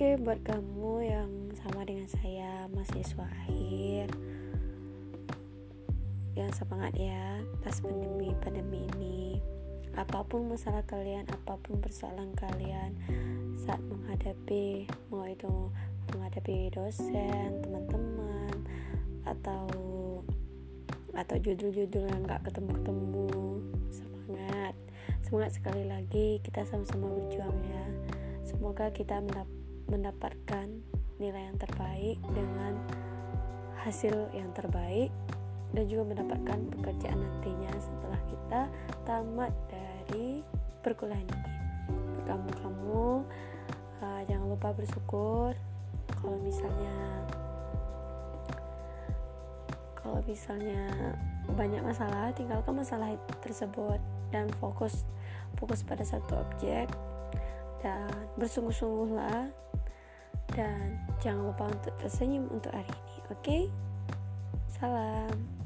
Oke, buat kamu yang sama dengan saya, mahasiswa akhir, yang semangat ya pas pandemi pandemi ini. Apa pun masalah kalian, apa pun persoalan kalian saat menghadapi mau itu menghadapi dosen, teman-teman, atau atau judul-judul yang nggak ketemu-ketemu, semangat, semangat sekali lagi kita sama-sama berjuang ya. Semoga kita mendapat mendapatkan nilai yang terbaik dengan hasil yang terbaik dan juga mendapatkan pekerjaan nantinya setelah kita tamat dari perkuliahan ini. Kamu-kamu uh, jangan lupa bersyukur kalau misalnya kalau misalnya banyak masalah tinggalkan masalah tersebut dan fokus fokus pada satu objek dan bersungguh-sungguhlah dan jangan lupa untuk tersenyum untuk hari ini oke okay? salam